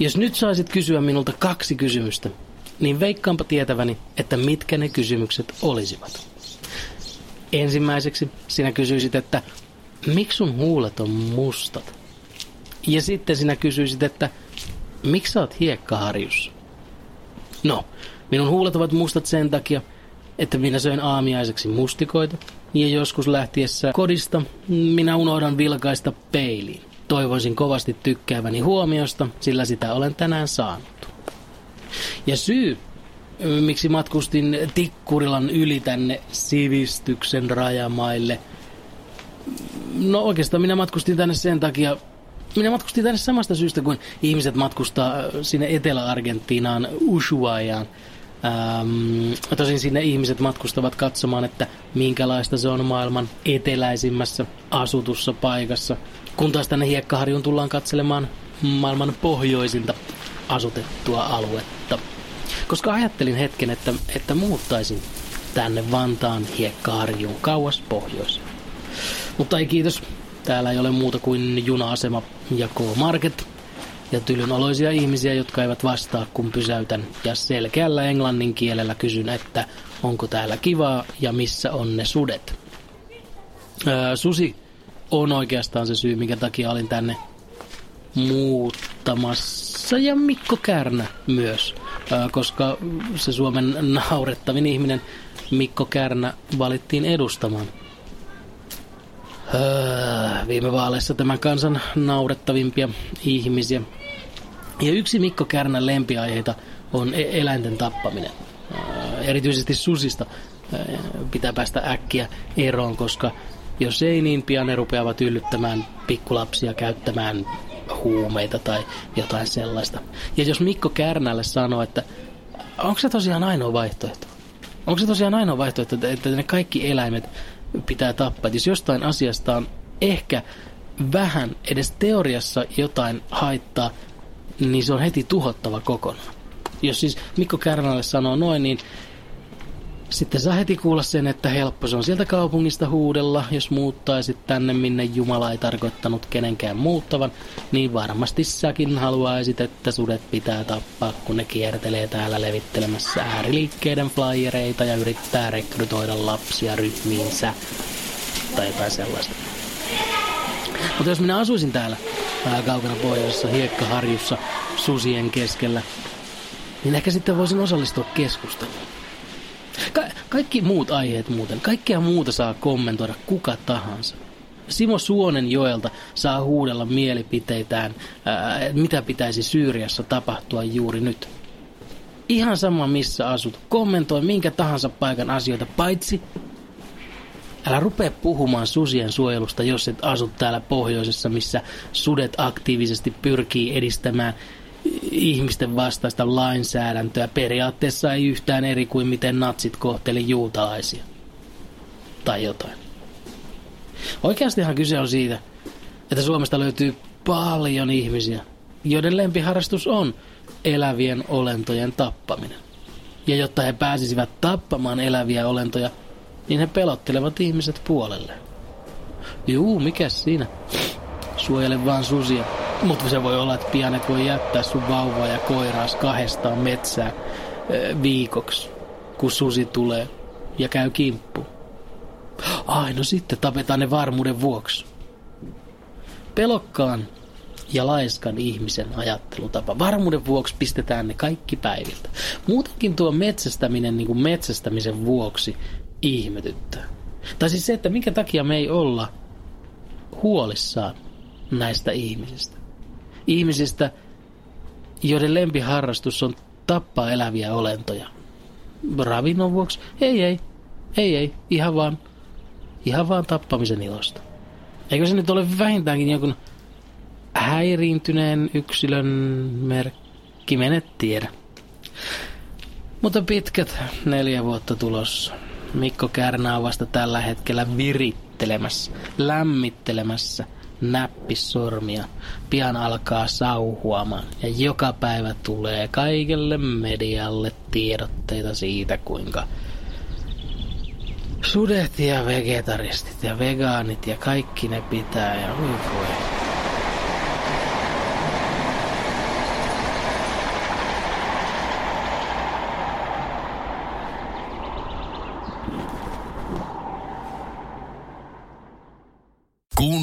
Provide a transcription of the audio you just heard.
Jos nyt saisit kysyä minulta kaksi kysymystä, niin veikkaanpa tietäväni, että mitkä ne kysymykset olisivat. Ensimmäiseksi sinä kysyisit, että miksi sun huulet on mustat? Ja sitten sinä kysyisit, että miksi sä oot hiekkaharjussa? No, minun huulet ovat mustat sen takia, että minä söin aamiaiseksi mustikoita ja joskus lähtiessä kodista minä unohdan vilkaista peiliin. Toivoisin kovasti tykkääväni huomiosta, sillä sitä olen tänään saanut. Ja syy, miksi matkustin Tikkurilan yli tänne sivistyksen rajamaille. No oikeastaan minä matkustin tänne sen takia, minä matkustin tänne samasta syystä kuin ihmiset matkustaa sinne Etelä-Argentiinaan Ushuaiaan. Ähm, tosin sinne ihmiset matkustavat katsomaan, että minkälaista se on maailman eteläisimmässä asutussa paikassa. Kun taas tänne Hiekkaharjuun tullaan katselemaan maailman pohjoisinta asutettua aluetta. Koska ajattelin hetken, että, että muuttaisin tänne Vantaan Hiekkaharjuun kauas pohjoiseen. Mutta ei kiitos. Täällä ei ole muuta kuin juna-asema ja K-Market ja tylyn oloisia ihmisiä, jotka eivät vastaa, kun pysäytän. Ja selkeällä englannin kielellä kysyn, että onko täällä kivaa ja missä on ne sudet. Öö, susi on oikeastaan se syy, minkä takia olin tänne muuttamassa. Ja Mikko Kärnä myös, koska se Suomen naurettavin ihminen Mikko Kärnä valittiin edustamaan viime vaaleissa tämän kansan naurettavimpia ihmisiä. Ja yksi Mikko Kärnän lempiaiheita on e- eläinten tappaminen. Erityisesti susista pitää päästä äkkiä eroon, koska jos ei, niin pian ne rupeavat yllyttämään pikkulapsia käyttämään huumeita tai jotain sellaista. Ja jos Mikko Kärnälle sanoo, että onko se tosiaan ainoa vaihtoehto? Onko se tosiaan ainoa vaihtoehto, että, ne kaikki eläimet pitää tappaa? Jos jostain asiasta on ehkä vähän edes teoriassa jotain haittaa, niin se on heti tuhottava kokonaan. Jos siis Mikko Kärnälle sanoo noin, niin sitten saa heti kuulla sen, että helppo se on sieltä kaupungista huudella, jos muuttaisit tänne, minne Jumala ei tarkoittanut kenenkään muuttavan, niin varmasti säkin haluaisit, että sudet pitää tappaa, kun ne kiertelee täällä levittelemässä ääriliikkeiden flyereita ja yrittää rekrytoida lapsia ryhmiinsä tai jotain sellaista. Mutta jos minä asuisin täällä vähän kaukana pohjoisessa hiekkaharjussa susien keskellä, niin ehkä sitten voisin osallistua keskusteluun. Ka- kaikki muut aiheet muuten, kaikkea muuta saa kommentoida kuka tahansa. Simo Suonen joelta saa huudella mielipiteitään, ää, mitä pitäisi Syyriassa tapahtua juuri nyt. Ihan sama missä asut, kommentoi minkä tahansa paikan asioita, paitsi Älä rupea puhumaan susien suojelusta, jos et asu täällä pohjoisessa, missä sudet aktiivisesti pyrkii edistämään ihmisten vastaista lainsäädäntöä. Periaatteessa ei yhtään eri kuin miten natsit kohteli juutalaisia. Tai jotain. Oikeastihan kyse on siitä, että Suomesta löytyy paljon ihmisiä, joiden lempiharrastus on elävien olentojen tappaminen. Ja jotta he pääsisivät tappamaan eläviä olentoja, niin he pelottelevat ihmiset puolelle. Juu, mikä siinä? Suojele vaan susia. Mutta se voi olla, että pian voi jättää sun vauvaa ja koiraas kahdestaan metsää viikoksi, kun susi tulee ja käy kimppu. Ai, no sitten tapetaan ne varmuuden vuoksi. Pelokkaan ja laiskan ihmisen ajattelutapa. Varmuuden vuoksi pistetään ne kaikki päiviltä. Muutenkin tuo metsästäminen niin kuin metsästämisen vuoksi ihmetyttää. Tai siis se, että minkä takia me ei olla huolissaan näistä ihmisistä. Ihmisistä, joiden lempiharrastus on tappaa eläviä olentoja. Ravinnon vuoksi? Ei, ei. Ei, ei. Ihan vaan, ihan vaan tappamisen ilosta. Eikö se nyt ole vähintäänkin jonkun häiriintyneen yksilön merkki? Mene tiedä. Mutta pitkät neljä vuotta tulossa. Mikko Kärnä on vasta tällä hetkellä virittelemässä, lämmittelemässä näppisormia. Pian alkaa sauhuamaan ja joka päivä tulee kaikelle medialle tiedotteita siitä, kuinka sudet ja vegetaristit ja vegaanit ja kaikki ne pitää ja voi voi. Kun